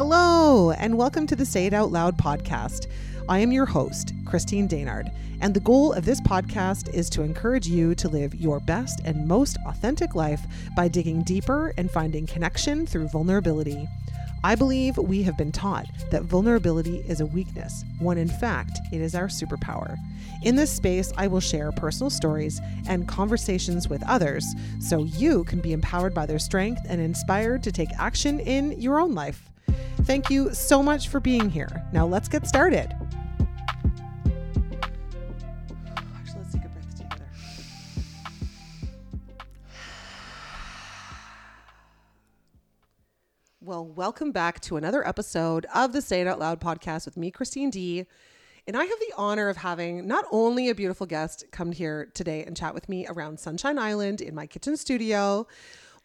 Hello, and welcome to the Say It Out Loud podcast. I am your host, Christine Daynard, and the goal of this podcast is to encourage you to live your best and most authentic life by digging deeper and finding connection through vulnerability. I believe we have been taught that vulnerability is a weakness, when in fact it is our superpower. In this space, I will share personal stories and conversations with others so you can be empowered by their strength and inspired to take action in your own life. Thank you so much for being here. Now let's get started. Actually, let's take a breath together. Well, welcome back to another episode of the Say It Out Loud podcast with me, Christine D. And I have the honor of having not only a beautiful guest come here today and chat with me around Sunshine Island in my kitchen studio,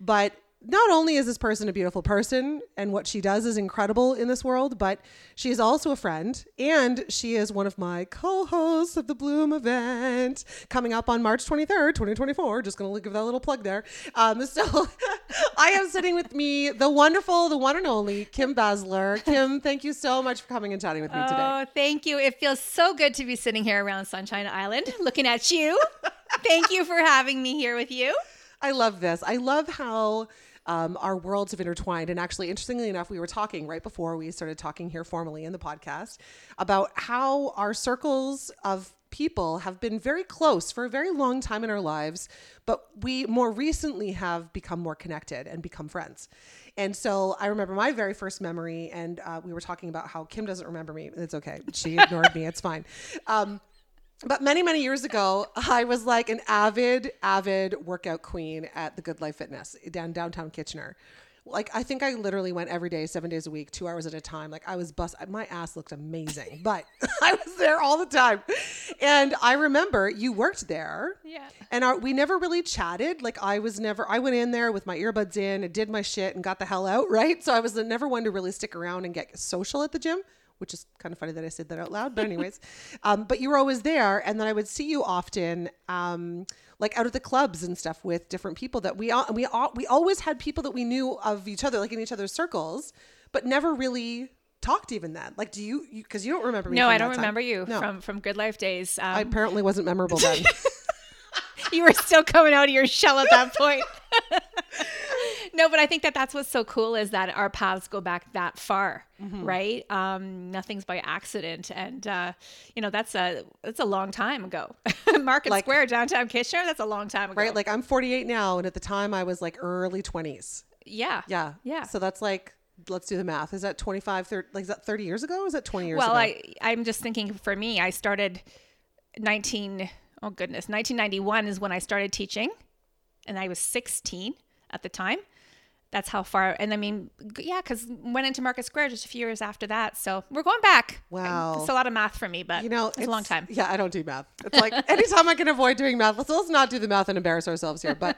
but not only is this person a beautiful person and what she does is incredible in this world, but she is also a friend and she is one of my co hosts of the Bloom event coming up on March 23rd, 2024. Just going to give that little plug there. Um, so I am sitting with me, the wonderful, the one and only Kim Basler. Kim, thank you so much for coming and chatting with me today. Oh, thank you. It feels so good to be sitting here around Sunshine Island looking at you. thank you for having me here with you. I love this. I love how um, our worlds have intertwined. And actually, interestingly enough, we were talking right before we started talking here formally in the podcast about how our circles of people have been very close for a very long time in our lives, but we more recently have become more connected and become friends. And so I remember my very first memory, and uh, we were talking about how Kim doesn't remember me. It's okay. She ignored me. It's fine. Um, but many many years ago i was like an avid avid workout queen at the good life fitness down downtown kitchener. Like i think i literally went every day seven days a week two hours at a time. Like i was bust my ass looked amazing but i was there all the time. And i remember you worked there. Yeah. and our, we never really chatted. Like i was never i went in there with my earbuds in and did my shit and got the hell out right? So i was never one to really stick around and get social at the gym which is kind of funny that I said that out loud. But anyways, um, but you were always there, and then I would see you often, um, like out at the clubs and stuff with different people that we all, we all, we always had people that we knew of each other, like in each other's circles, but never really talked even then. Like, do you? Because you, don't remember me. No, from I don't time. remember you No. from from Good Life days. Um, I apparently wasn't memorable then. you were still coming out of your shell at that point. No, but I think that that's what's so cool is that our paths go back that far, Mm-hmm. right? Um, nothing's by accident, and uh, you know that's a that's a long time ago. Market Like- Square, downtown Kitchener, that's a long time ago, right? Like I'm 48 now, and at the time I was like early 20s. yeah, Yeah. Yeah. So that's like, let's do the math. Is that 25, 30, like, is that 30 years ago? Is that 20 years Well, ago? I I'm just thinking for me, I started 19 oh goodness, 1991 is when I started teaching and I was 16 at the time. That's how far and I mean yeah, cuz went into Market Square just a few years after that. So, we're going back. Wow. It's a lot of math for me, but you know, it's, a long time. Yeah, I don't do math. It's like anytime I can avoid doing math, let's, let's not do the math and embarrass ourselves here. But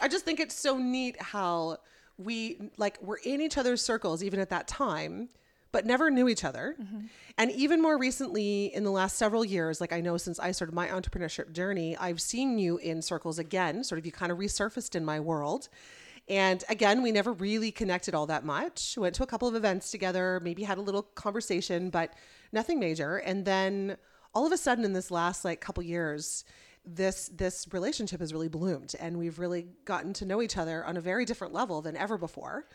I just think it's so neat how we like we're in each other's circles even at that time, but never knew each other. Mm-hmm. And even more recently, in the last several years, like I know since I started my entrepreneurship journey, I've seen you in circles again. Sort of you kind of resurfaced in my world. And again, we never really connected all that much. Went to a couple of events together, maybe had a little conversation, but nothing major. And then all of a sudden in this last like couple years, this this relationship has really bloomed and we've really gotten to know each other on a very different level than ever before.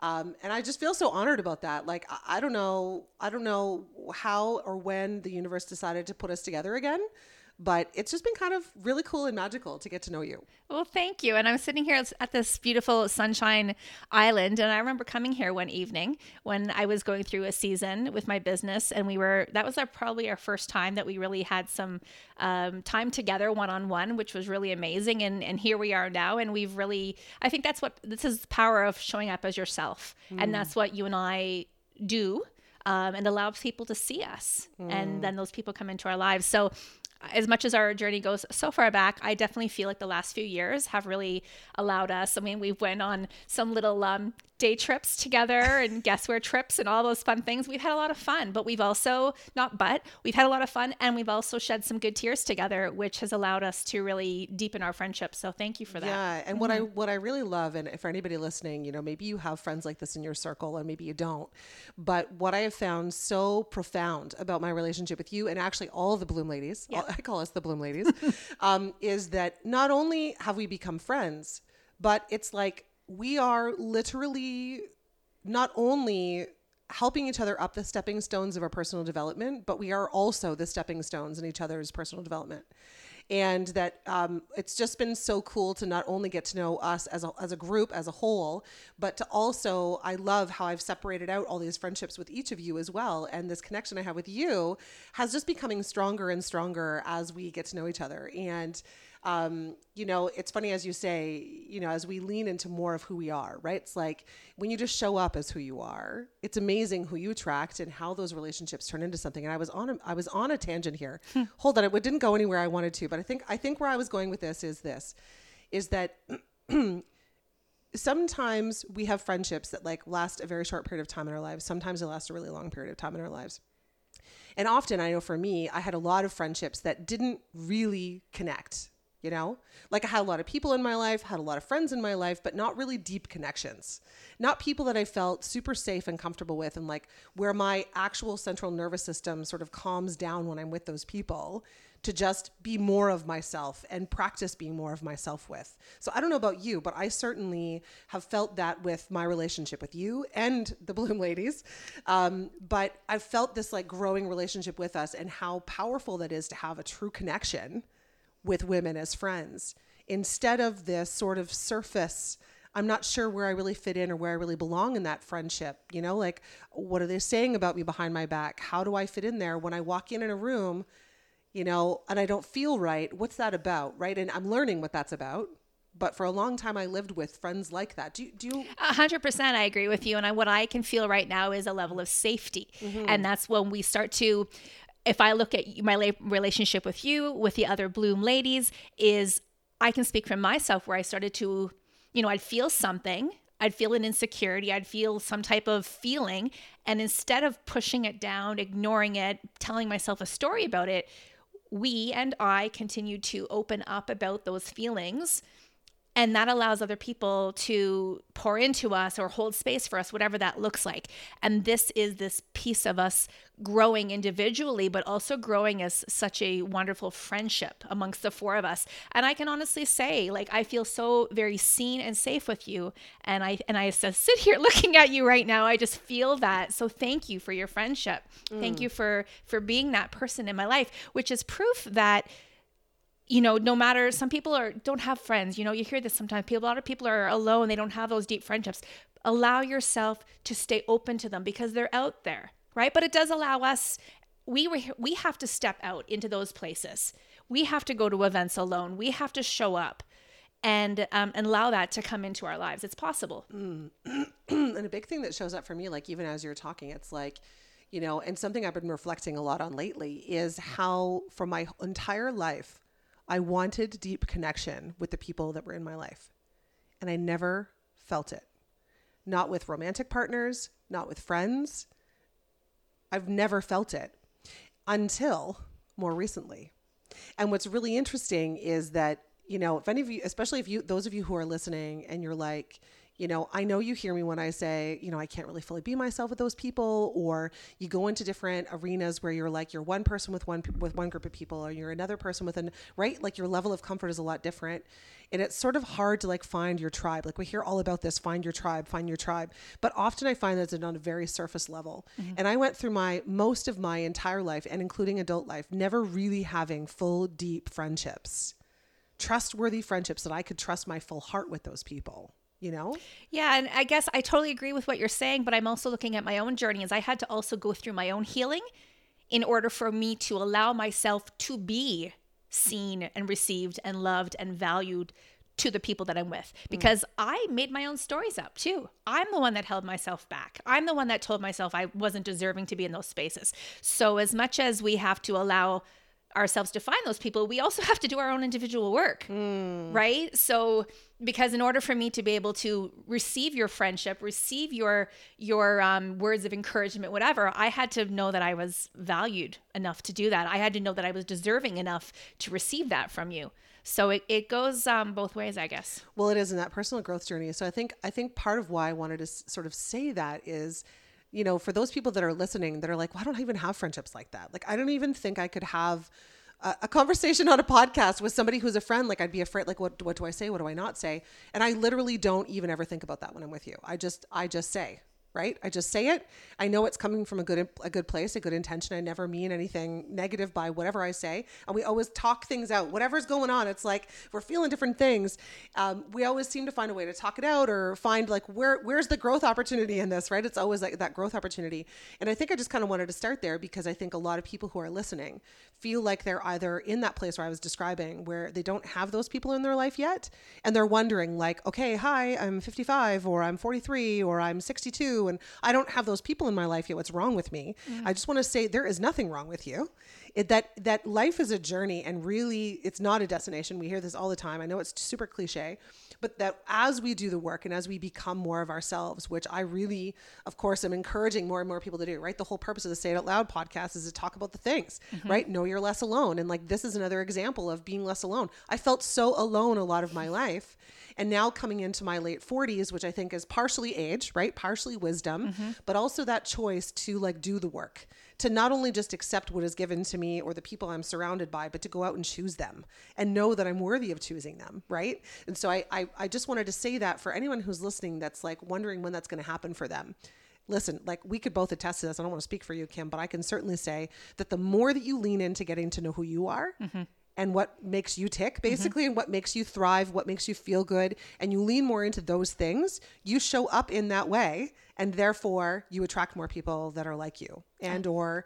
Um, and I just feel so honored about that. Like I, I don't know, I don't know how or when the universe decided to put us together again, but it's just been kind of really cool and magical to get to know you. Well, thank you. And I'm sitting here at this beautiful Sunshine Island. And I remember coming here one evening when I was going through a season with my business. And we were, that was our, probably our first time that we really had some um, time together one on one, which was really amazing. And, and here we are now. And we've really, I think that's what, this is the power of showing up as yourself. And that's what you and I do. Um, and allows people to see us. And then those people come into our lives. So, as much as our journey goes so far back, I definitely feel like the last few years have really allowed us. I mean, we went on some little um, day trips together and guess where trips and all those fun things. We've had a lot of fun, but we've also, not but, we've had a lot of fun and we've also shed some good tears together, which has allowed us to really deepen our friendship. So thank you for that. Yeah, and what I what I really love, and for anybody listening, you know, maybe you have friends like this in your circle, and maybe you don't. But what I have found so profound about my relationship with you, and actually all the Bloom ladies, Yeah. I call us the Bloom ladies, um, is that not only have we become friends, but it's like we are literally not only helping each other up the stepping stones of our personal development, but we are also the stepping stones in each other's personal development. And that um, it's just been so cool to not only get to know us as a, as a group, as a whole, but to also, I love how I've separated out all these friendships with each of you as well. And this connection I have with you has just becoming stronger and stronger as we get to know each other. And um, you know, it's funny as you say, you know, as we lean into more of who we are, right? It's like when you just show up as who you are, it's amazing who you attract and how those relationships turn into something. And I was on a, I was on a tangent here. Hold on, it didn't go anywhere I wanted to, but I think I think where I was going with this is this, is that sometimes we have friendships that like last a very short period of time in our lives. Sometimes they last a really long period of time in our lives. And often, I know for me, I had a lot of friendships that didn't really connect. You know, like I had a lot of people in my life, had a lot of friends in my life, but not really deep connections. Not people that I felt super safe and comfortable with, and like where my actual central nervous system sort of calms down when I'm with those people to just be more of myself and practice being more of myself with. So I don't know about you, but I certainly have felt that with my relationship with you and the Bloom ladies. Um, but I've felt this like growing relationship with us and how powerful that is to have a true connection with women as friends instead of this sort of surface I'm not sure where I really fit in or where I really belong in that friendship. You know, like what are they saying about me behind my back? How do I fit in there when I walk in in a room, you know, and I don't feel right? What's that about? Right. And I'm learning what that's about. But for a long time, I lived with friends like that. Do you, do you A hundred percent, I agree with you. And I, what I can feel right now is a level of safety, mm-hmm. and that's when we start to. If I look at my relationship with you, with the other Bloom ladies, is I can speak from myself where I started to, you know, I'd feel something, I'd feel an insecurity, I'd feel some type of feeling, and instead of pushing it down, ignoring it, telling myself a story about it, we and I continued to open up about those feelings and that allows other people to pour into us or hold space for us whatever that looks like. And this is this piece of us growing individually but also growing as such a wonderful friendship amongst the four of us. And i can honestly say like i feel so very seen and safe with you. And i and i s- sit here looking at you right now. I just feel that. So thank you for your friendship. Thank mm. you for for being that person in my life which is proof that you know, no matter some people are don't have friends. You know, you hear this sometimes. People, a lot of people are alone. They don't have those deep friendships. Allow yourself to stay open to them because they're out there, right? But it does allow us. We were we have to step out into those places. We have to go to events alone. We have to show up, and um, and allow that to come into our lives. It's possible. and a big thing that shows up for me, like even as you're talking, it's like, you know, and something I've been reflecting a lot on lately is how for my entire life, I wanted deep connection with the people that were in my life. And I never felt it. Not with romantic partners, not with friends. I've never felt it until more recently. And what's really interesting is that, you know, if any of you, especially if you, those of you who are listening and you're like, you know, I know you hear me when I say, you know, I can't really fully be myself with those people, or you go into different arenas where you're like, you're one person with one with one group of people, or you're another person with an right, like your level of comfort is a lot different, and it's sort of hard to like find your tribe. Like we hear all about this, find your tribe, find your tribe, but often I find that it's on a very surface level. Mm-hmm. And I went through my most of my entire life, and including adult life, never really having full, deep friendships, trustworthy friendships that I could trust my full heart with those people. You know? Yeah, and I guess I totally agree with what you're saying, but I'm also looking at my own journey as I had to also go through my own healing in order for me to allow myself to be seen and received and loved and valued to the people that I'm with mm. because I made my own stories up too. I'm the one that held myself back. I'm the one that told myself I wasn't deserving to be in those spaces. So as much as we have to allow ourselves to find those people, we also have to do our own individual work. Right? So because in order for me to be able to receive your friendship, receive your your um, words of encouragement, whatever, I had to know that I was valued enough to do that. I had to know that I was deserving enough to receive that from you. So it, it goes um, both ways, I guess. Well, it is in that personal growth journey. So I think I think part of why I wanted to s- sort of say that is, you know, for those people that are listening that are like, why don't I even have friendships like that? Like, I don't even think I could have a, a conversation on a podcast with somebody who's a friend. Like, I'd be afraid. Like, what what do I say? What do I not say? And I literally don't even ever think about that when I'm with you. I just I just say. Right? I just say it. I know it's coming from a good a good place, a good intention. I never mean anything negative by whatever I say, and we always talk things out. Whatever's going on, it's like we're feeling different things. Um, we always seem to find a way to talk it out or find like where where's the growth opportunity in this, right? It's always like that growth opportunity. And I think I just kind of wanted to start there because I think a lot of people who are listening feel like they're either in that place where I was describing where they don't have those people in their life yet, and they're wondering like, okay, hi, I'm 55 or I'm 43 or I'm 62 and I don't have those people in my life yet. What's wrong with me? Mm. I just want to say there is nothing wrong with you. It, that that life is a journey and really it's not a destination. We hear this all the time. I know it's super cliche, but that as we do the work and as we become more of ourselves, which I really, of course, am encouraging more and more people to do, right? The whole purpose of the Say It Out Loud podcast is to talk about the things, mm-hmm. right? Know you're less alone. And like this is another example of being less alone. I felt so alone a lot of my life. And now coming into my late 40s, which I think is partially age, right? Partially wisdom, mm-hmm. but also that choice to like do the work, to not only just accept what is given to me or the people I'm surrounded by, but to go out and choose them and know that I'm worthy of choosing them, right? And so I, I, I just wanted to say that for anyone who's listening that's like wondering when that's going to happen for them. Listen, like we could both attest to this. I don't want to speak for you, Kim, but I can certainly say that the more that you lean into getting to know who you are, mm-hmm. and what makes you tick mm-hmm. basically and what makes you thrive what makes you feel good and you lean more into those things you show up in that way and therefore you attract more people that are like you and or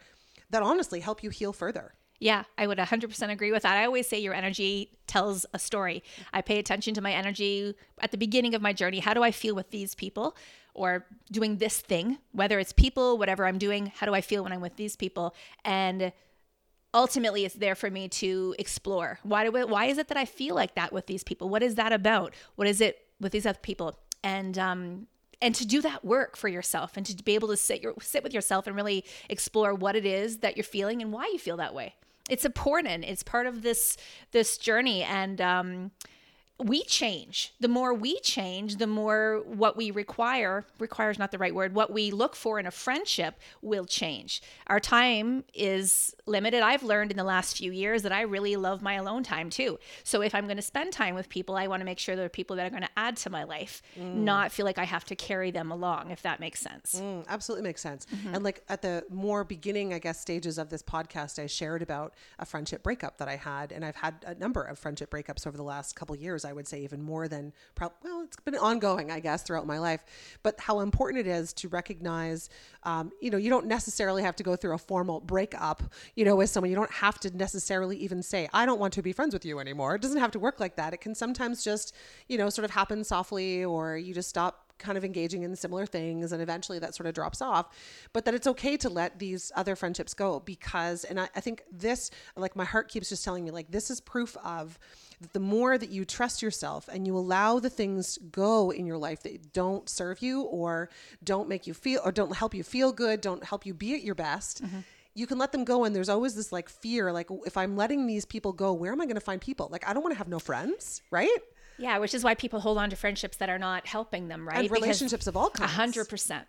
that honestly help you heal further Yeah, I would 100% agree with that. I always say your energy tells a story. I pay attention to my energy at the beginning of my journey. How do I feel with these people or doing this thing, whether it's people, whatever I'm doing? How do I feel when I'm with these people? And ultimately it's there for me to explore. Why do it, why is it that I feel like that with these people? What is that about? What is it with these other people? And um and to do that work for yourself and to be able to sit your sit with yourself and really explore what it is that you're feeling and why you feel that way. It's important. It's part of this this journey and um we change. The more we change, the more what we require, require is not the right word, what we look for in a friendship will change. Our time is limited. I've learned in the last few years that I really love my alone time too. So if I'm going to spend time with people, I want to make sure they're people that are going to add to my life, not feel like I have to carry them along, if that makes sense. Mm, absolutely makes sense. And like at the more beginning, I guess, stages of this podcast, I shared about a friendship breakup that I had, and I've had a number of friendship breakups over the last couple years. I would say even more than prob- well, it's been ongoing, I guess, throughout my life. But how important it is to recognize, um, you know, you don't necessarily have to go through a formal breakup, you know, with someone. You don't have to necessarily even say, "I don't want to be friends with you anymore." It doesn't have to work like that. It can sometimes just, you know, sort of happen softly, or you just stop kind of engaging in similar things and eventually that sort of drops off but that it's okay to let these other friendships go because and I, I think this like my heart keeps just telling me like this is proof of that the more that you trust yourself and you allow the things go in your life that don't serve you or don't make you feel or don't help you feel good don't help you be at your best mm-hmm. you can let them go and there's always this like fear like if i'm letting these people go where am i going to find people like i don't want to have no friends right Yeah, which is why people hold on to friendships that are not helping them, right? and relationships of all A kinds hundred percent.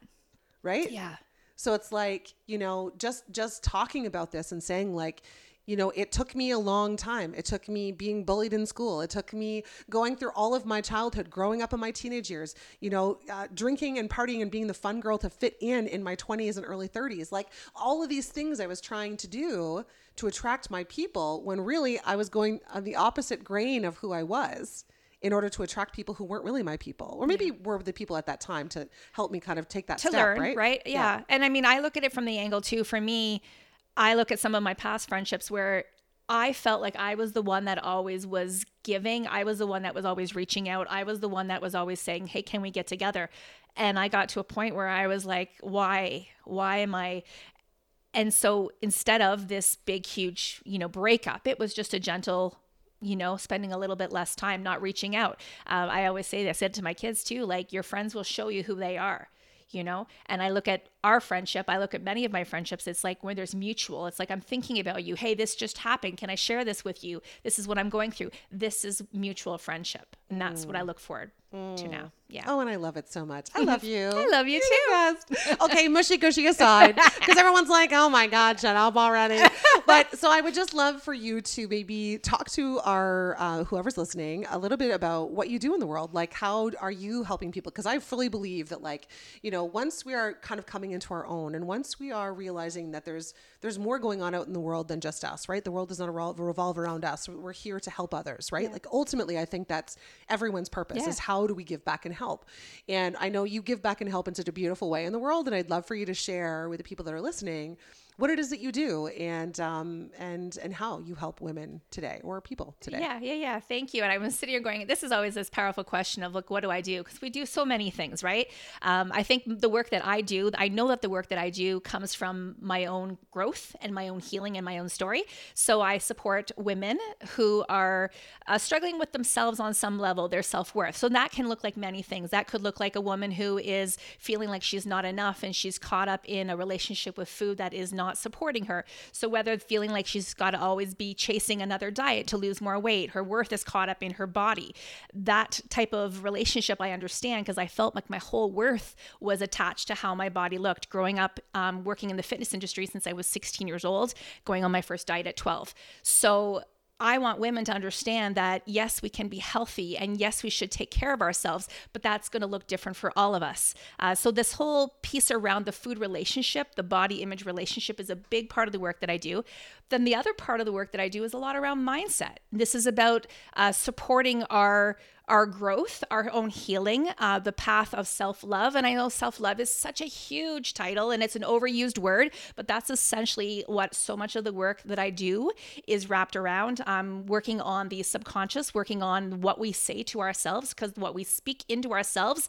right Yeah. So it's like, you know, just just talking about this and saying like, you know, it took me a long time. It took me being bullied in school. It took me going through all of my childhood, growing up in my teenage years, you know, uh, drinking and partying and being the fun girl to fit in in my 20s and early 30s. Like all of these things I was trying to do to attract my people when really I was going on the opposite grain of who I was in order to attract people who weren't really my people or maybe were the people at that time to help me kind of take that to step, learn, right? right? Yeah. And I mean, I look at it from the angle too. For me, I look at some of my past friendships where I felt like I was the one that always was giving. I was the one that was always reaching out. I was the one that was always saying, "Hey, can we get together?" And I got to a point where I was like, "Why? Why am I?" And so instead of this big, huge, you know, breakup, it was just a gentle you know, spending a little bit less time not reaching out. Um, I always say, I said to my kids too, like your friends will show you who they are you know and i look at our friendship i look at many of my friendships it's like when there's mutual it's like i'm thinking about you hey this just happened can i share this with you this is what i'm going through this is mutual friendship and that's mm. what i look forward mm. to now yeah. Oh, and I love it so much. I love you. I love you too. okay, mushy gushy aside, because everyone's like, "Oh my God, shut up already." but so I would just love for you to maybe talk to our uh, whoever's listening a little bit about what you do in the world. Like, how are you helping people? Because I fully believe that, like, you know, once we are kind of coming into our own, and once we are realizing that there's there's more going on out in the world than just us, right? The world does not revolve around us. We're here to help others, right? Yeah. Like ultimately, I think that's everyone's purpose yeah. is how do we give back and help. And I know you give back and help in such a beautiful way in the world. And I'd love for you to share with the people that are listening what it is that you do and um, and and how you help women today or people today. Yeah, yeah, yeah. Thank you. And I was sitting here going, this is always this powerful question of look, what do I do? Because we do so many things, right? Um, I think the work that I do, I know that the work that I do comes from my own growth and my own healing and my own story. So I support women who are uh, struggling with themselves on some level, their self worth. So that can look like many things. That could look like a woman who is feeling like she's not enough and she's caught up in a relationship with food that is not not supporting her. So whether feeling like she's got to always be chasing another diet to lose more weight, her worth is caught up in her body. That type of relationship I understand because I felt like my whole worth was attached to how my body looked. Growing up, um, working in the fitness industry since I was 16 years old, going on my first diet at 12. So I want women to understand that yes, we can be healthy and yes, we should take care of ourselves, but that's going to look different for all of us. Uh, so, this whole piece around the food relationship, the body image relationship, is a big part of the work that I do. Then, the other part of the work that I do is a lot around mindset. This is about uh, supporting our our growth, our own healing, uh, the path of self love. And I know self love is such a huge title and it's an overused word, but that's essentially what so much of the work that I do is wrapped around. I'm working on the subconscious, working on what we say to ourselves, because what we speak into ourselves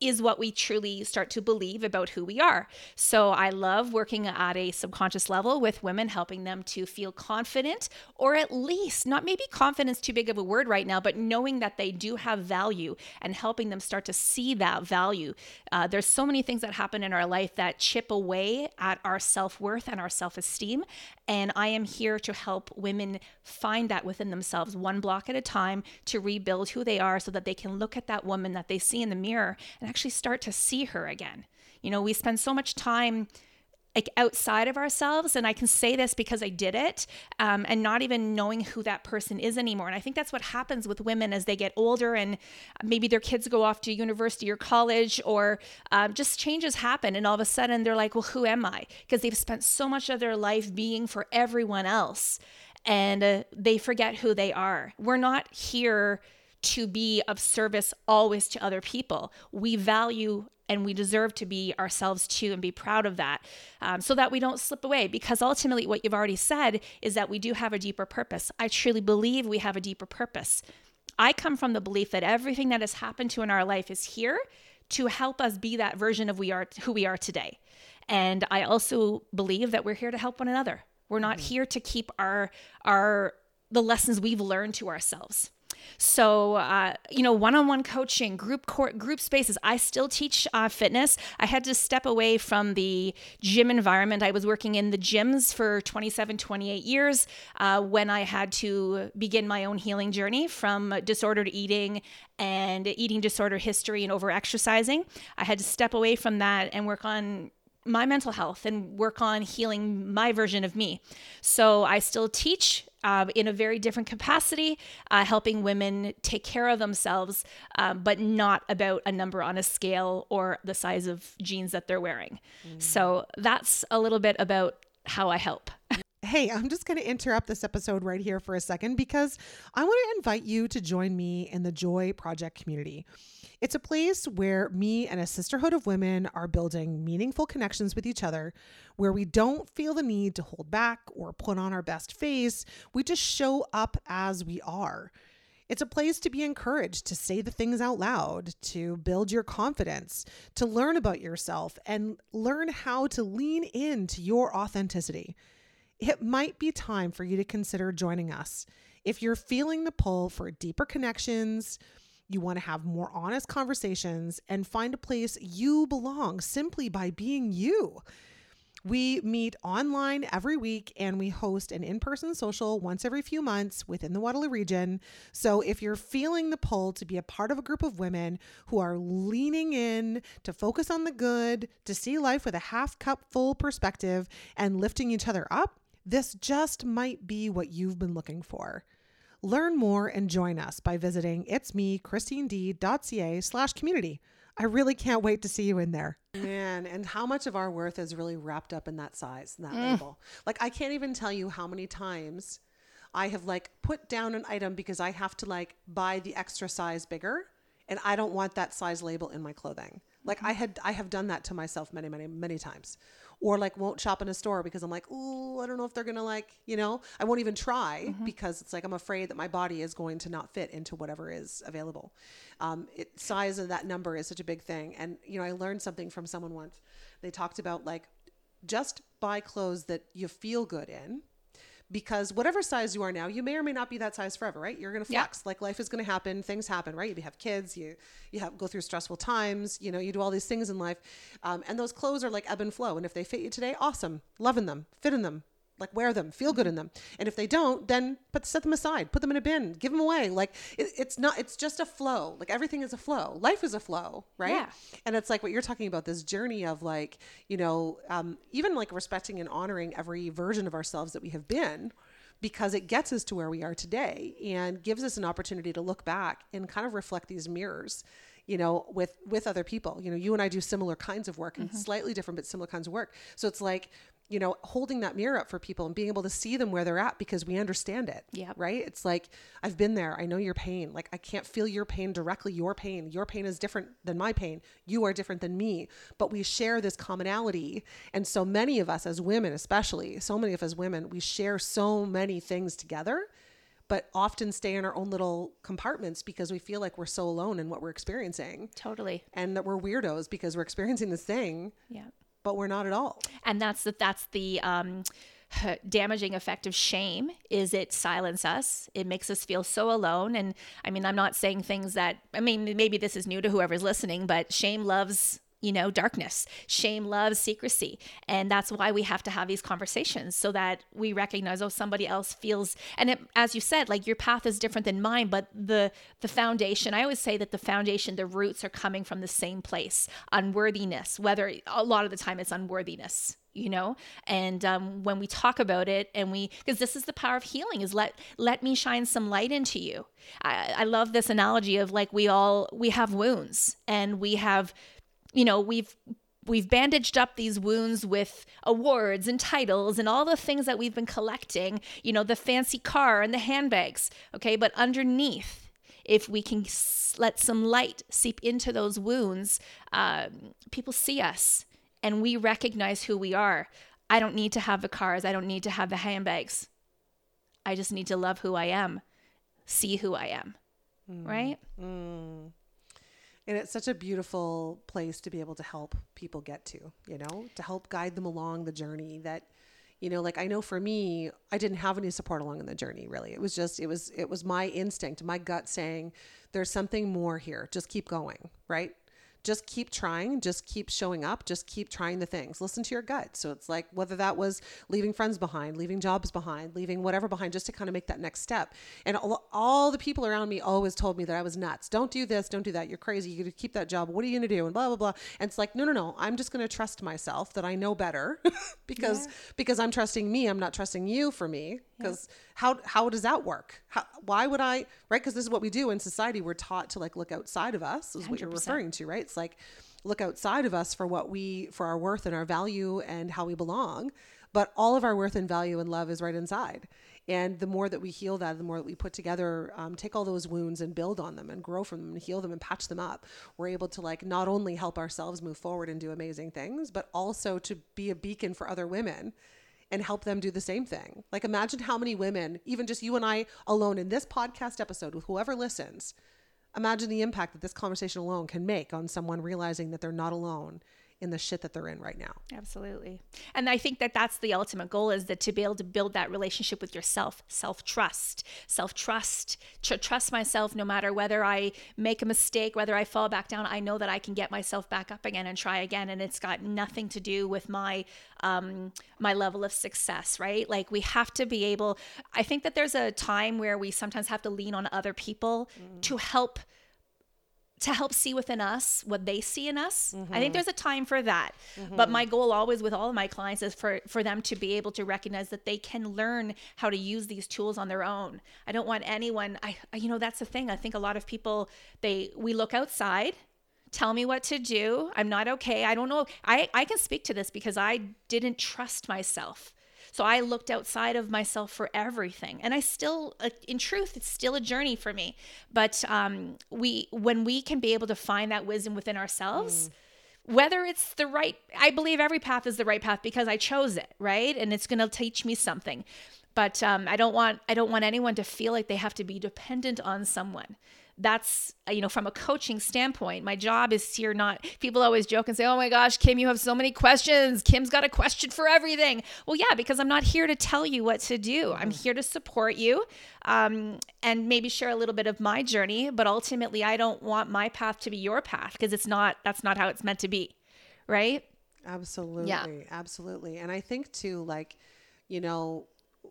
is what we truly start to believe about who we are. So I love working at a subconscious level with women, helping them to feel confident, or at least not maybe confidence too big of a word right now, but knowing that they do have value and helping them start to see that value. Uh, there's so many things that happen in our life that chip away at our self worth and our self esteem. And I am here to help women find that within themselves, one block at a time, to rebuild who they are so that they can look at that woman that they see in the mirror and actually start to see her again. You know, we spend so much time like outside of ourselves and i can say this because i did it um, and not even knowing who that person is anymore. And i think that's what happens with women as they get older and maybe their kids go off to university or college or um, just changes happen and all of a sudden they're like well who am i? Because they've spent so much of their life being for everyone else and uh, they forget who they are. We're not here to be of service always to other people. We value and we deserve to be ourselves too and be proud of that um, so that we don't slip away. Because ultimately, what you've already said is that we do have a deeper purpose. I truly believe we have a deeper purpose. I come from the belief that everything that has happened to in our life is here to help us be that version of we are who we are today. And I also believe that we're here to help one another. We're not mm-hmm. here to keep our our the lessons we've learned to ourselves. So, uh, you know, one on one coaching, group court, group spaces. I still teach uh, fitness. I had to step away from the gym environment. I was working in the gyms for 27, 28 years uh, when I had to begin my own healing journey from disordered eating and eating disorder history and over exercising. I had to step away from that and work on my mental health and work on healing my version of me. So I still teach uh, in a very different capacity, uh, helping women take care of themselves, um, but not about a number on a scale or the size of jeans that they're wearing. Mm. So that's a little bit about how I help. Hey, I'm just going to interrupt this episode right here for a second because I want to invite you to join me in the Joy Project community. It's a place where me and a sisterhood of women are building meaningful connections with each other, where we don't feel the need to hold back or put on our best face. We just show up as we are. It's a place to be encouraged to say the things out loud, to build your confidence, to learn about yourself, and learn how to lean into your authenticity. It might be time for you to consider joining us. If you're feeling the pull for deeper connections, you want to have more honest conversations, and find a place you belong simply by being you. We meet online every week and we host an in person social once every few months within the Waterloo region. So if you're feeling the pull to be a part of a group of women who are leaning in to focus on the good, to see life with a half cup full perspective, and lifting each other up, this just might be what you've been looking for. Learn more and join us by visiting it's me, christined.ca slash community. I really can't wait to see you in there. Man, and how much of our worth is really wrapped up in that size and that mm. label. Like I can't even tell you how many times I have like put down an item because I have to like buy the extra size bigger and I don't want that size label in my clothing. Like I had I have done that to myself many many many times or like won't shop in a store because I'm like, oh, I don't know if they're gonna like, you know, I won't even try mm-hmm. because it's like I'm afraid that my body is going to not fit into whatever is available. Um, it, size of that number is such a big thing, and you know, I learned something from someone once. They talked about like just buy clothes that you feel good in because whatever size you are now, you may or may not be that size forever, right? You're going to flex. Yeah. Like life is going to happen, things happen, right? You have kids, you you have go through stressful times, you know, you do all these things in life, um, and those clothes are like ebb and flow. And if they fit you today, awesome, loving them, fitting them, like wear them feel good in them. And if they don't then put set them aside put them in a bin give them away. Like it, it's not it's just a flow. Like everything is a flow. Life is a flow right? Yeah. and it's like what you're talking about this journey of like you know um, even like respecting and honoring every version of ourselves that we have been because it gets us to where we are today and gives us an opportunity to look back and kind of reflect these mirrors you know with with other people. You know you and i do similar kinds of work and mm-hmm. slightly different but similar kinds of work. So it's like you know, holding that mirror up for people and being able to see them where they're at because we understand it. Yeah. Right. It's like, I've been there. I know your pain. Like, I can't feel your pain directly. Your pain, your pain is different than my pain. You are different than me, but we share this commonality. And so many of us as women, especially, so many of us women, we share so many things together but often stay in our own little compartments because we feel like we're so alone in what we're experiencing. Totally. And that we're weirdos because we're experiencing this thing. Yeah but we're not at all. And that's the, that's the um, damaging effect of shame is it silence us it makes us feel so alone and i mean i'm not saying things that i mean maybe this is new to whoever's listening but shame loves you know, darkness. Shame loves secrecy. And that's why we have to have these conversations so that we recognize, oh, somebody else feels and it, as you said, like your path is different than mine, but the the foundation, I always say that the foundation, the roots are coming from the same place. Unworthiness, whether a lot of the time it's unworthiness you know and um, when we talk about it and we because this is the power of healing is let let me shine some light into you I, I love this analogy of like we all we have wounds and we have you know, we've we've bandaged up these wounds with awards and titles and all the things that we've been collecting, you know, the fancy car and the handbags, okay? But underneath, if we can let some light seep into those wounds, uh, people see us and we recognize who we are. I don't need to have the cars, I don't need to have the handbags. I just need to love who I am, see who I am, mm. right? Mm. And it's such a beautiful place to be able to help people get to, you know, to help guide them along the journey that, you know, like I know for me, I didn't have any support along in the journey really. It was just, it was, it was my instinct, my gut saying, there's something more here. Just keep going, right? Just keep trying, just keep showing up, just keep trying the things. Listen to your gut. So it's like whether that was leaving friends behind, leaving jobs behind, leaving whatever behind, just to kind of make that next step. And all, all the people around me always told me that I was nuts. Don't do this, don't do that. You're crazy. You got to keep that job. What are you going to do? And blah blah blah. And it's like no no no. I'm just going to trust myself that I know better because yeah. because I'm trusting me. I'm not trusting you for me because. Yeah how how does that work? How, why would I right? Because this is what we do in society. We're taught to like look outside of us. Is 100%. what you're referring to, right? It's like look outside of us for what we for our worth and our value and how we belong. But all of our worth and value and love is right inside. And the more that we heal that, the more that we put together, um, take all those wounds and build on them and grow from them and heal them and patch them up, we're able to like not only help ourselves move forward and do amazing things, but also to be a beacon for other women and help them do the same thing. Like, imagine how many women, even just you and I alone in this podcast episode with whoever listens, imagine the impact that this conversation alone can make on someone realizing that they're not alone in the shit that they're in right now. Absolutely. And I think that that's the ultimate goal is that to be able to build that relationship with yourself, self-trust, self-trust, to trust myself no matter whether I make a mistake, whether I fall back down, I know that I can get myself back up again and try again and it's got nothing to do with my um my level of success, right? Like we have to be able I think that there's a time where we sometimes have to lean on other people mm. to help to help see within us what they see in us. Mm-hmm. I think there's a time for that. Mm-hmm. But my goal always with all of my clients is for for them to be able to recognize that they can learn how to use these tools on their own. I don't want anyone I, I you know that's the thing. I think a lot of people they we look outside tell me what to do i'm not okay i don't know i i can speak to this because i didn't trust myself so I looked outside of myself for everything. And I still, uh, in truth, it's still a journey for me. But um, we, when we can be able to find that wisdom within ourselves, mm. whether it's the right, I believe every path is the right path because I chose it, right? And it's going to teach me something. But um, I don't want I don't want anyone to feel like they have to be dependent on someone that's uh, you know from a coaching standpoint my job is here not people always joke and say oh my gosh kim you have so many questions. Kim's got a question for everything. Well yeah because i'm not here to tell you what to do. I'm here to support you um, and maybe share a little bit of my journey but ultimately i don't want my path to be your path because it's not that's not how it's meant to be right? Absolutely. Yeah. absolutely. And i think too like you know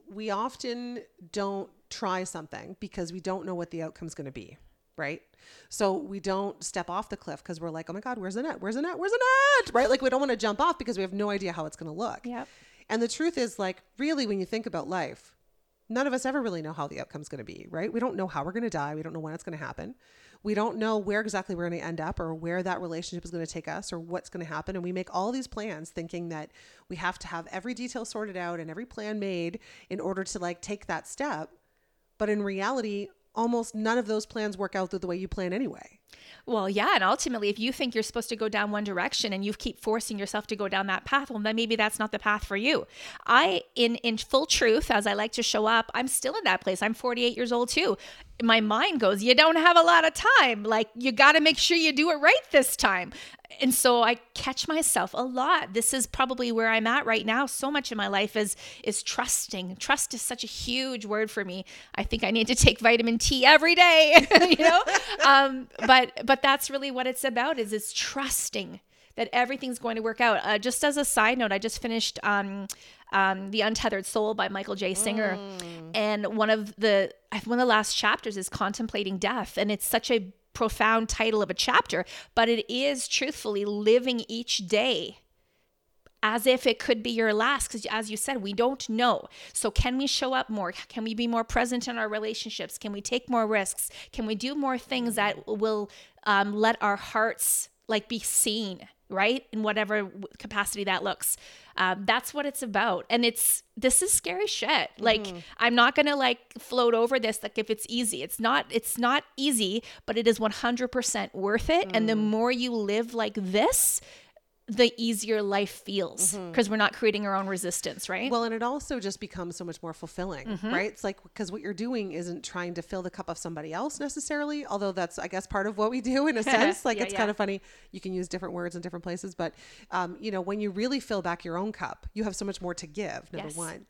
we often don't try something because we don't know what the outcome is going to be right? So we don't step off the cliff because we're like, oh my God, where's the net? Where's the net? Where's the net? Right? Like we don't want to jump off because we have no idea how it's going to look. Yep. And the truth is, like, really, when you think about life, none of us ever really know how the outcome's going to be, right? We don't know how we're going to die. We don't know when it's going to happen. We don't know where exactly we're going to end up or where that relationship is going to take us or what's going to happen. And we make all these plans thinking that we have to have every detail sorted out and every plan made in order to like take that step. But in reality, almost none of those plans work out the way you plan anyway. Well, yeah, and ultimately, if you think you're supposed to go down one direction and you keep forcing yourself to go down that path, well, then maybe that's not the path for you. I, in in full truth, as I like to show up, I'm still in that place. I'm 48 years old too. My mind goes, you don't have a lot of time. Like you got to make sure you do it right this time and so I catch myself a lot. This is probably where I'm at right now. So much in my life is is trusting. Trust is such a huge word for me. I think I need to take vitamin T every day, you know. um, but but but that's really what it's about. Is it's trusting that everything's going to work out. Uh, just as a side note, I just finished um, um, the Untethered Soul by Michael J. Singer, mm. and one of the one of the last chapters is contemplating death, and it's such a profound title of a chapter, but it is truthfully living each day as if it could be your last because as you said we don't know. So can we show up more? Can we be more present in our relationships? Can we take more risks? Can we do more things that will um, let our hearts like be seen right? In whatever capacity that looks. Um, that's what it's about. And it's this is scary shit. Like mm-hmm. i'm not gonna like float over this like if it's easy. It's not it's not easy but it is 100% worth it. Mm. and the mm. more you live like this the easier life feels because mm-hmm. we're not creating our own resistance, right? Well, and it also just becomes so much more fulfilling, mm-hmm. right? It's like because what you're doing isn't trying to fill the cup of somebody else necessarily, although that's I guess part of what we do in a sense. Like yeah, it's yeah. kind of funny. You can use different words in different places, but um, you know, when you really fill back your own cup, you have so much more to give. Number yes. one,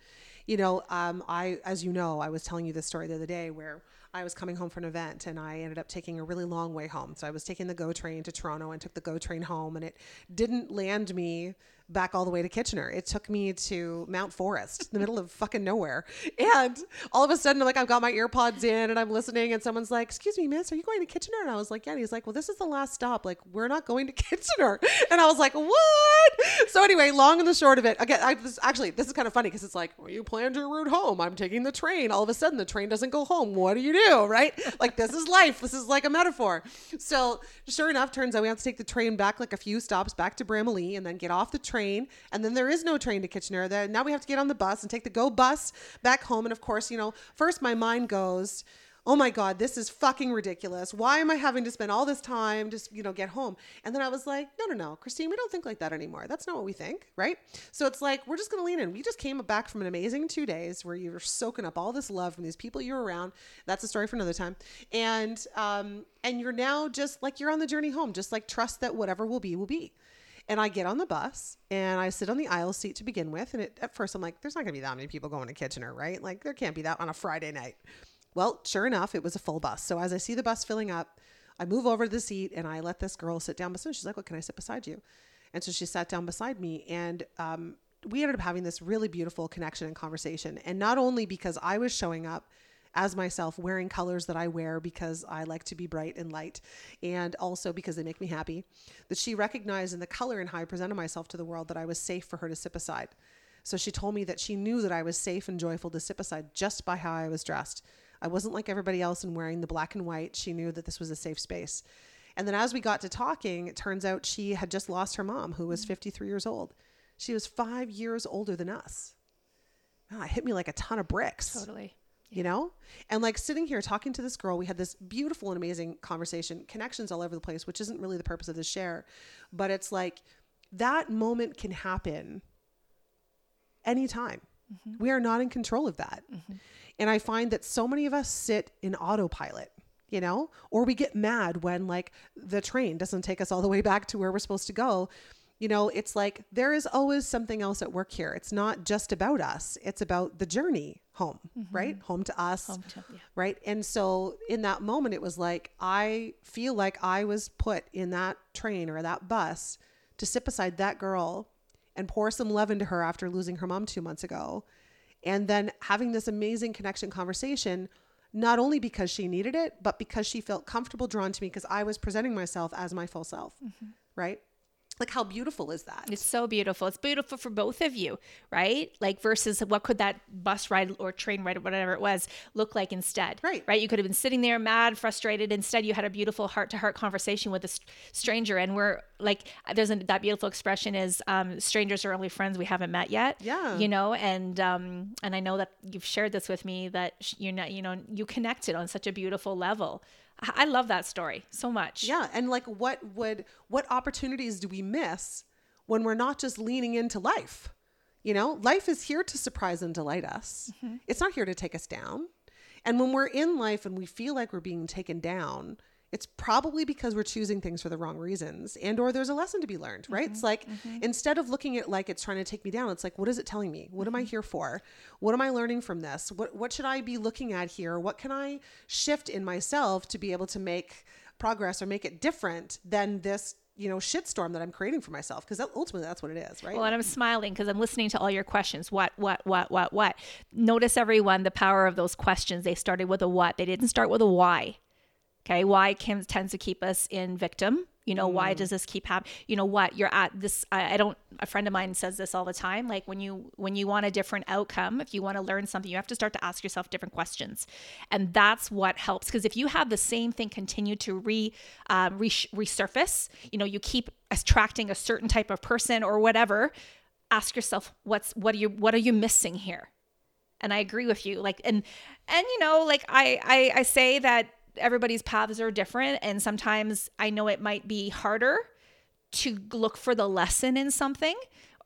you know, um, I as you know, I was telling you this story the other day where I was coming home from an event and I ended up taking a really long way home. So I was taking the GO train to Toronto and took the GO train home and it didn't land me back all the way to Kitchener. It took me to Mount Forest, the middle of fucking nowhere. And all of a sudden, like I've got my earpods in and I'm listening, and someone's like, "Excuse me, miss, are you going to Kitchener?" And I was like, "Yeah." And he's like, "Well, this is the last stop. Like, we're not going to Kitchener." And I was like, "What?" So anyway, long and the short of it, again, I was actually this is kind of funny because it's like, well, you planned your route home. I'm taking the train. All of a sudden, the train doesn't go home. What do you do, right? Like this is life. This is like a metaphor. So sure enough, turns out we have to take the train back like a few stops back to Bramalea and then get off the train and then there is no train to Kitchener. Now we have to get on the bus and take the go bus back home. And of course, you know, first my mind goes, oh my God, this is fucking ridiculous. Why am I having to spend all this time just, you know, get home? And then I was like, no, no, no, Christine, we don't think like that anymore. That's not what we think, right? So it's like, we're just going to lean in. We just came back from an amazing two days where you were soaking up all this love from these people you're around. That's a story for another time. And, um, and you're now just like, you're on the journey home, just like trust that whatever will be, will be. And I get on the bus and I sit on the aisle seat to begin with. And it, at first, I'm like, there's not going to be that many people going to Kitchener, right? Like, there can't be that on a Friday night. Well, sure enough, it was a full bus. So as I see the bus filling up, I move over to the seat and I let this girl sit down beside me. She's like, What can I sit beside you? And so she sat down beside me. And um, we ended up having this really beautiful connection and conversation. And not only because I was showing up as myself wearing colors that I wear because I like to be bright and light and also because they make me happy. That she recognized in the color and how I presented myself to the world that I was safe for her to sit beside. So she told me that she knew that I was safe and joyful to sit beside just by how I was dressed. I wasn't like everybody else in wearing the black and white. She knew that this was a safe space. And then as we got to talking, it turns out she had just lost her mom, who was mm. 53 years old. She was five years older than us. It hit me like a ton of bricks Totally. You know? And like sitting here talking to this girl we had this beautiful and amazing conversation connections all over the place which isn't really the purpose of this share. But it's like that moment can happen anytime. Mm-hmm. We are not in control of that. Mm-hmm. And i find that so many of us sit in autopilot you know? Or we get mad when like the train doesn't take us all the way back to where we're supposed to go you know it's like there is always something else at work here. It's not just about us. It's about the journey home mm-hmm. right? Home to us Home to- yeah. right? And so in that moment it was like i feel like i was put in that train or that bus to sit beside that girl and pour some love into her after losing her mom two months ago. And then having this amazing connection conversation not only because she needed it but because she felt comfortable drawn to me because i was presenting myself as my full self mm-hmm. right like how beautiful is that It's so beautiful. It's beautiful for both of you, right? Like versus what could that bus ride or train ride, or whatever it was, look like instead? Right. Right. You could have been sitting there mad, frustrated. Instead, you had a beautiful heart to heart conversation with a stranger. And we're like, there's a, that beautiful expression is um, strangers are only friends we haven't met yet. Yeah. You know, and, um, and I know that you've shared this with me that you're not, you know, you connected on such a beautiful level. I love that story so much. Yeah, and like what would what opportunities do we miss when we're not just leaning into life? You know, life is here to surprise and delight us. Mm-hmm. It's not here to take us down. And when we're in life and we feel like we're being taken down, it's probably because we're choosing things for the wrong reasons and or there's a lesson to be learned, right? It's mm-hmm. like mm-hmm. instead of looking at like it's trying to take me down, it's like what is it telling me? What am I mm-hmm. here for? What am I learning from this? What what should I be looking at here? What can I shift in myself to be able to make progress or make it different than this, you know, shitstorm that I'm creating for myself because that, ultimately that's what it is, right? Well, and I'm smiling because I'm listening to all your questions. What, what, what, what, what? Notice everyone the power of those questions. They started with a what. They didn't start with a why. Okay, why can, tends to keep us in victim. You know, why does this keep happening? You know what? You're at this. I, I don't. A friend of mine says this all the time. Like when you when you want a different outcome, if you want to learn something, you have to start to ask yourself different questions, and that's what helps. Because if you have the same thing continue to re, um, re resurface, you know, you keep attracting a certain type of person or whatever. Ask yourself, what's what are you what are you missing here? and I agree with you. Like, and and you know, like I I, I say that everybody's paths are different, and sometimes I know it might be harder to look for the lesson in something.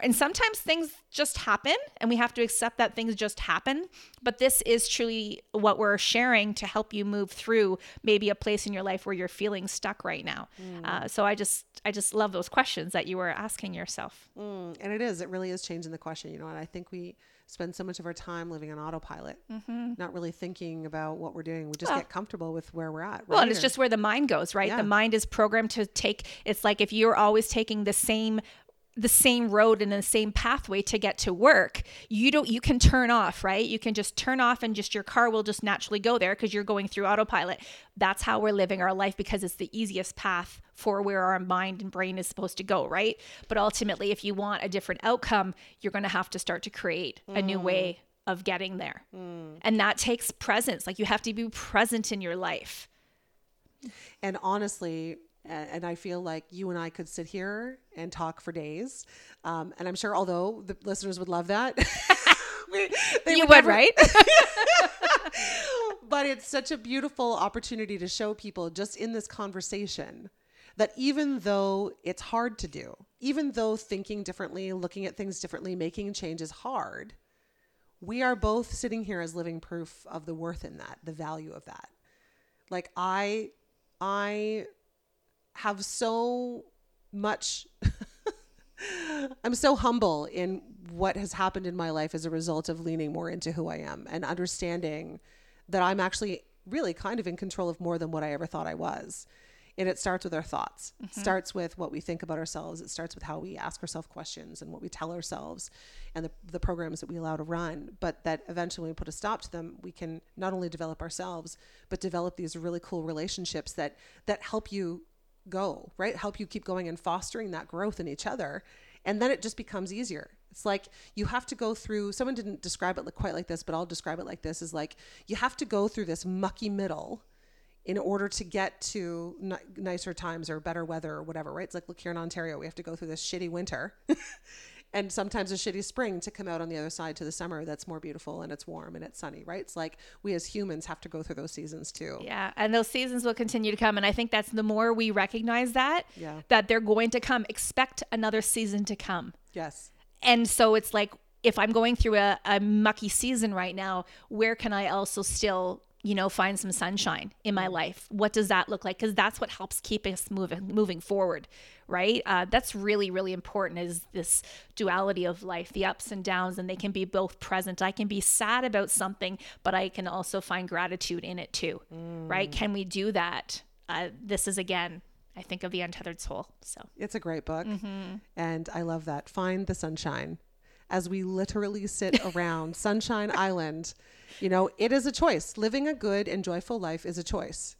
And sometimes things just happen, and we have to accept that things just happen. But this is truly what we're sharing to help you move through maybe a place in your life where you're feeling stuck right now. Uh, so I just, I just love those questions that you were asking yourself. Mm, and it is. It really is changing the question, you know. And I think we spend so much of our time living on autopilot, mm-hmm. not really thinking about what we're doing. We just Well- get comfortable with where we're at. Well, right? and it's Or- just where the mind goes, right? Yeah. The mind is programmed to take. It's like if you're always taking the same the same road and the same pathway to get to work you don't you can turn off right you can just turn off and just your car will just naturally go there because you're going through autopilot that's how we're living our life because it's the easiest path for where our mind and brain is supposed to go right? But ultimately if you want a different outcome you're going to have to start to create a new way of getting there. And that takes presence. Like you have to be present in your life. And honestly, and I feel like you and I could sit here and talk for days. Um, and I'm sure, although the listeners would love that, We- they you would, never- right? but it's such a beautiful opportunity to show people just in this conversation that even though it's hard to do, even though thinking differently, looking at things differently, making change is hard, we are both sitting here as living proof of the worth in that, the value of that. Like I I have so much I'm so humble in what has happened in my life as a result of leaning more into who I am and understanding that I'm actually really kind of in control of more than what I ever thought I was. And it starts with our thoughts. It mm-hmm. starts with what we think about ourselves. It starts with how we ask ourselves questions and what we tell ourselves and the, the programs that we allow to run. But that eventually, when we put a stop to them, we can not only develop ourselves, but develop these really cool relationships that that help you go, right? Help you keep going and fostering that growth in each other. And then it just becomes easier. It's like you have to go through, someone didn't describe it like- quite like this, but I'll describe it like this is like you have to go through this mucky middle in order to get to ni- nicer times or better weather or whatever, right? It's like, look here in Ontario, we have to go through this shitty winter and sometimes a shitty spring to come out on the other side to the summer that's more beautiful and it's warm and it's sunny, right? It's like we as humans have to go through those seasons too. Yeah, and those seasons will continue to come, and I think that's the more we recognize that Yeah. that they're going to come. Expect another season to come, Yes. and so it's like if I'm going through a, a mucky season right now, where can I also still you know find some sunshine in my life? What does that look like? Because that's what helps keep us moving moving forward, right? Uh, that's really really important. Is this duality of life, the ups and downs, and they can be both present. I can be sad about something, but I can also find gratitude in it too, right? Can we do that? Uh, this is again. I think of the untethered soul. So It's a great book. Mm-hmm. And I love that. Find the sunshine. As we literally sit around Sunshine Island, you know, it is a choice. Living a good and joyful life is a choice,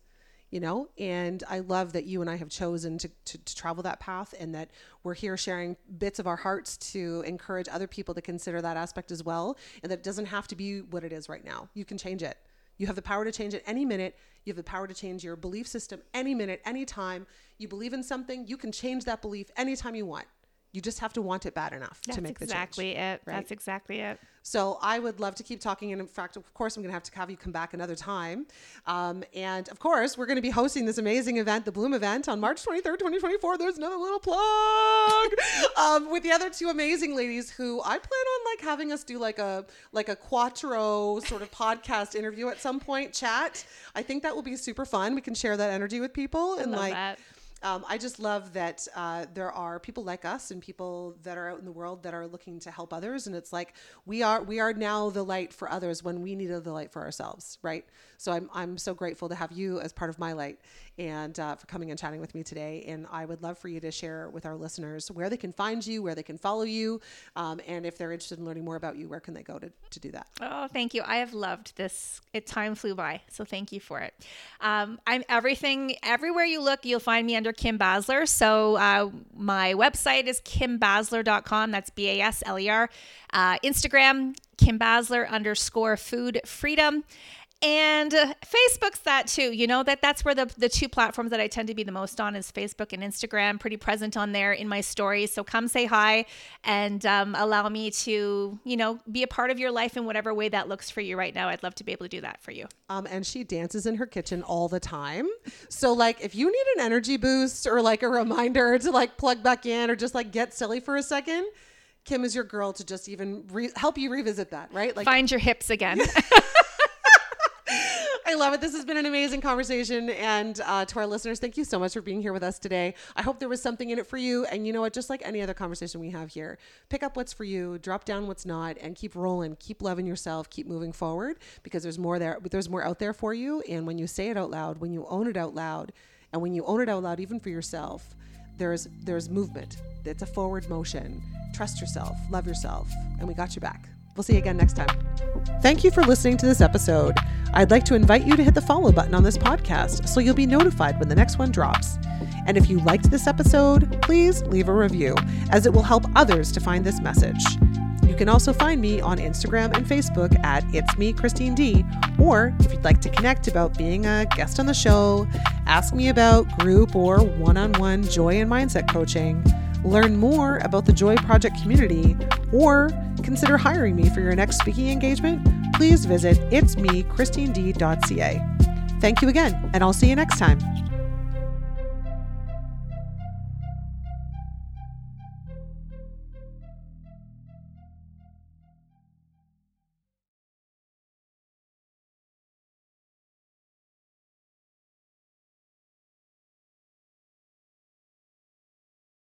you know? And I love that you and I have chosen to, to, to travel that path and that we're here sharing bits of our hearts to encourage other people to consider that aspect as well. And that it doesn't have to be what it is right now. You can change it. You have the power to change it any minute. You have the power to change your belief system any minute, anytime. You believe in something, you can change that belief anytime you want. You just have to want it bad enough that's to make the change. exactly it. right? That's exactly it. So I would love to keep talking. And in fact, of course, I'm going to have to have you come back another time. Um, and of course, we're going to be hosting this amazing event, the Bloom event, on March 23rd, 2024. There's another little plug um, with the other two amazing ladies who I plan on like having us do like a like a quattro sort of podcast interview at some point. Chat. I think that will be super fun. We can share that energy with people and love like. that. Um, I just love that uh, there are people like us and people that are out in the world that are looking to help others, and it's like we are we are now the light for others when we needed the light for ourselves, right? So I'm I'm so grateful to have you as part of my light and uh, for coming and chatting with me today. And I would love for you to share with our listeners where they can find you, where they can follow you, um, and if they're interested in learning more about you, where can they go to to do that? Oh, thank you. I have loved this. It time flew by, so thank you for it. Um, I'm everything. Everywhere you look, you'll find me under Kim Basler. So uh, my website is kimbasler.com. That's B A S L E R. Uh, Instagram Kim Basler underscore Food Freedom. And uh, Facebook's that too. You know that that's where the the two platforms that I tend to be the most on is Facebook and Instagram. Pretty present on there in my stories. So come say hi and um, allow me to you know be a part of your life in whatever way that looks for you right now. I'd love to be able to do that for you. Um, and she dances in her kitchen all the time. So, like, if you need an energy boost or like a reminder to like plug back in or just like get silly for a second, Kim is your girl to just even re- help you revisit that, right? Like, Find your hips again. I love it. This has been an amazing conversation. And uh, to our listeners, thank you so much for being here with us today. I hope there was something in it for you. And you know what? Just like any other conversation we have here, pick up what's for you, drop down what's not, and keep rolling. Keep loving yourself. Keep moving forward because there's more there. There's more out there for you. And when you say it out loud, when you own it out loud, and when you own it out loud, even for yourself, there's there's movement. It's a forward motion. Trust yourself. Love yourself. And we got you back. We'll see you again next time. Thank you for listening to this episode. I'd like to invite you to hit the follow button on this podcast so you'll be notified when the next one drops. And if you liked this episode, please leave a review, as it will help others to find this message. You can also find me on Instagram and Facebook at It's Me Christine D. Or if you'd like to connect about being a guest on the show, ask me about group or one on one joy and mindset coaching, learn more about the Joy Project community, or consider hiring me for your next speaking engagement, please visit itsmechristined.ca. Thank you again, and I'll see you next time.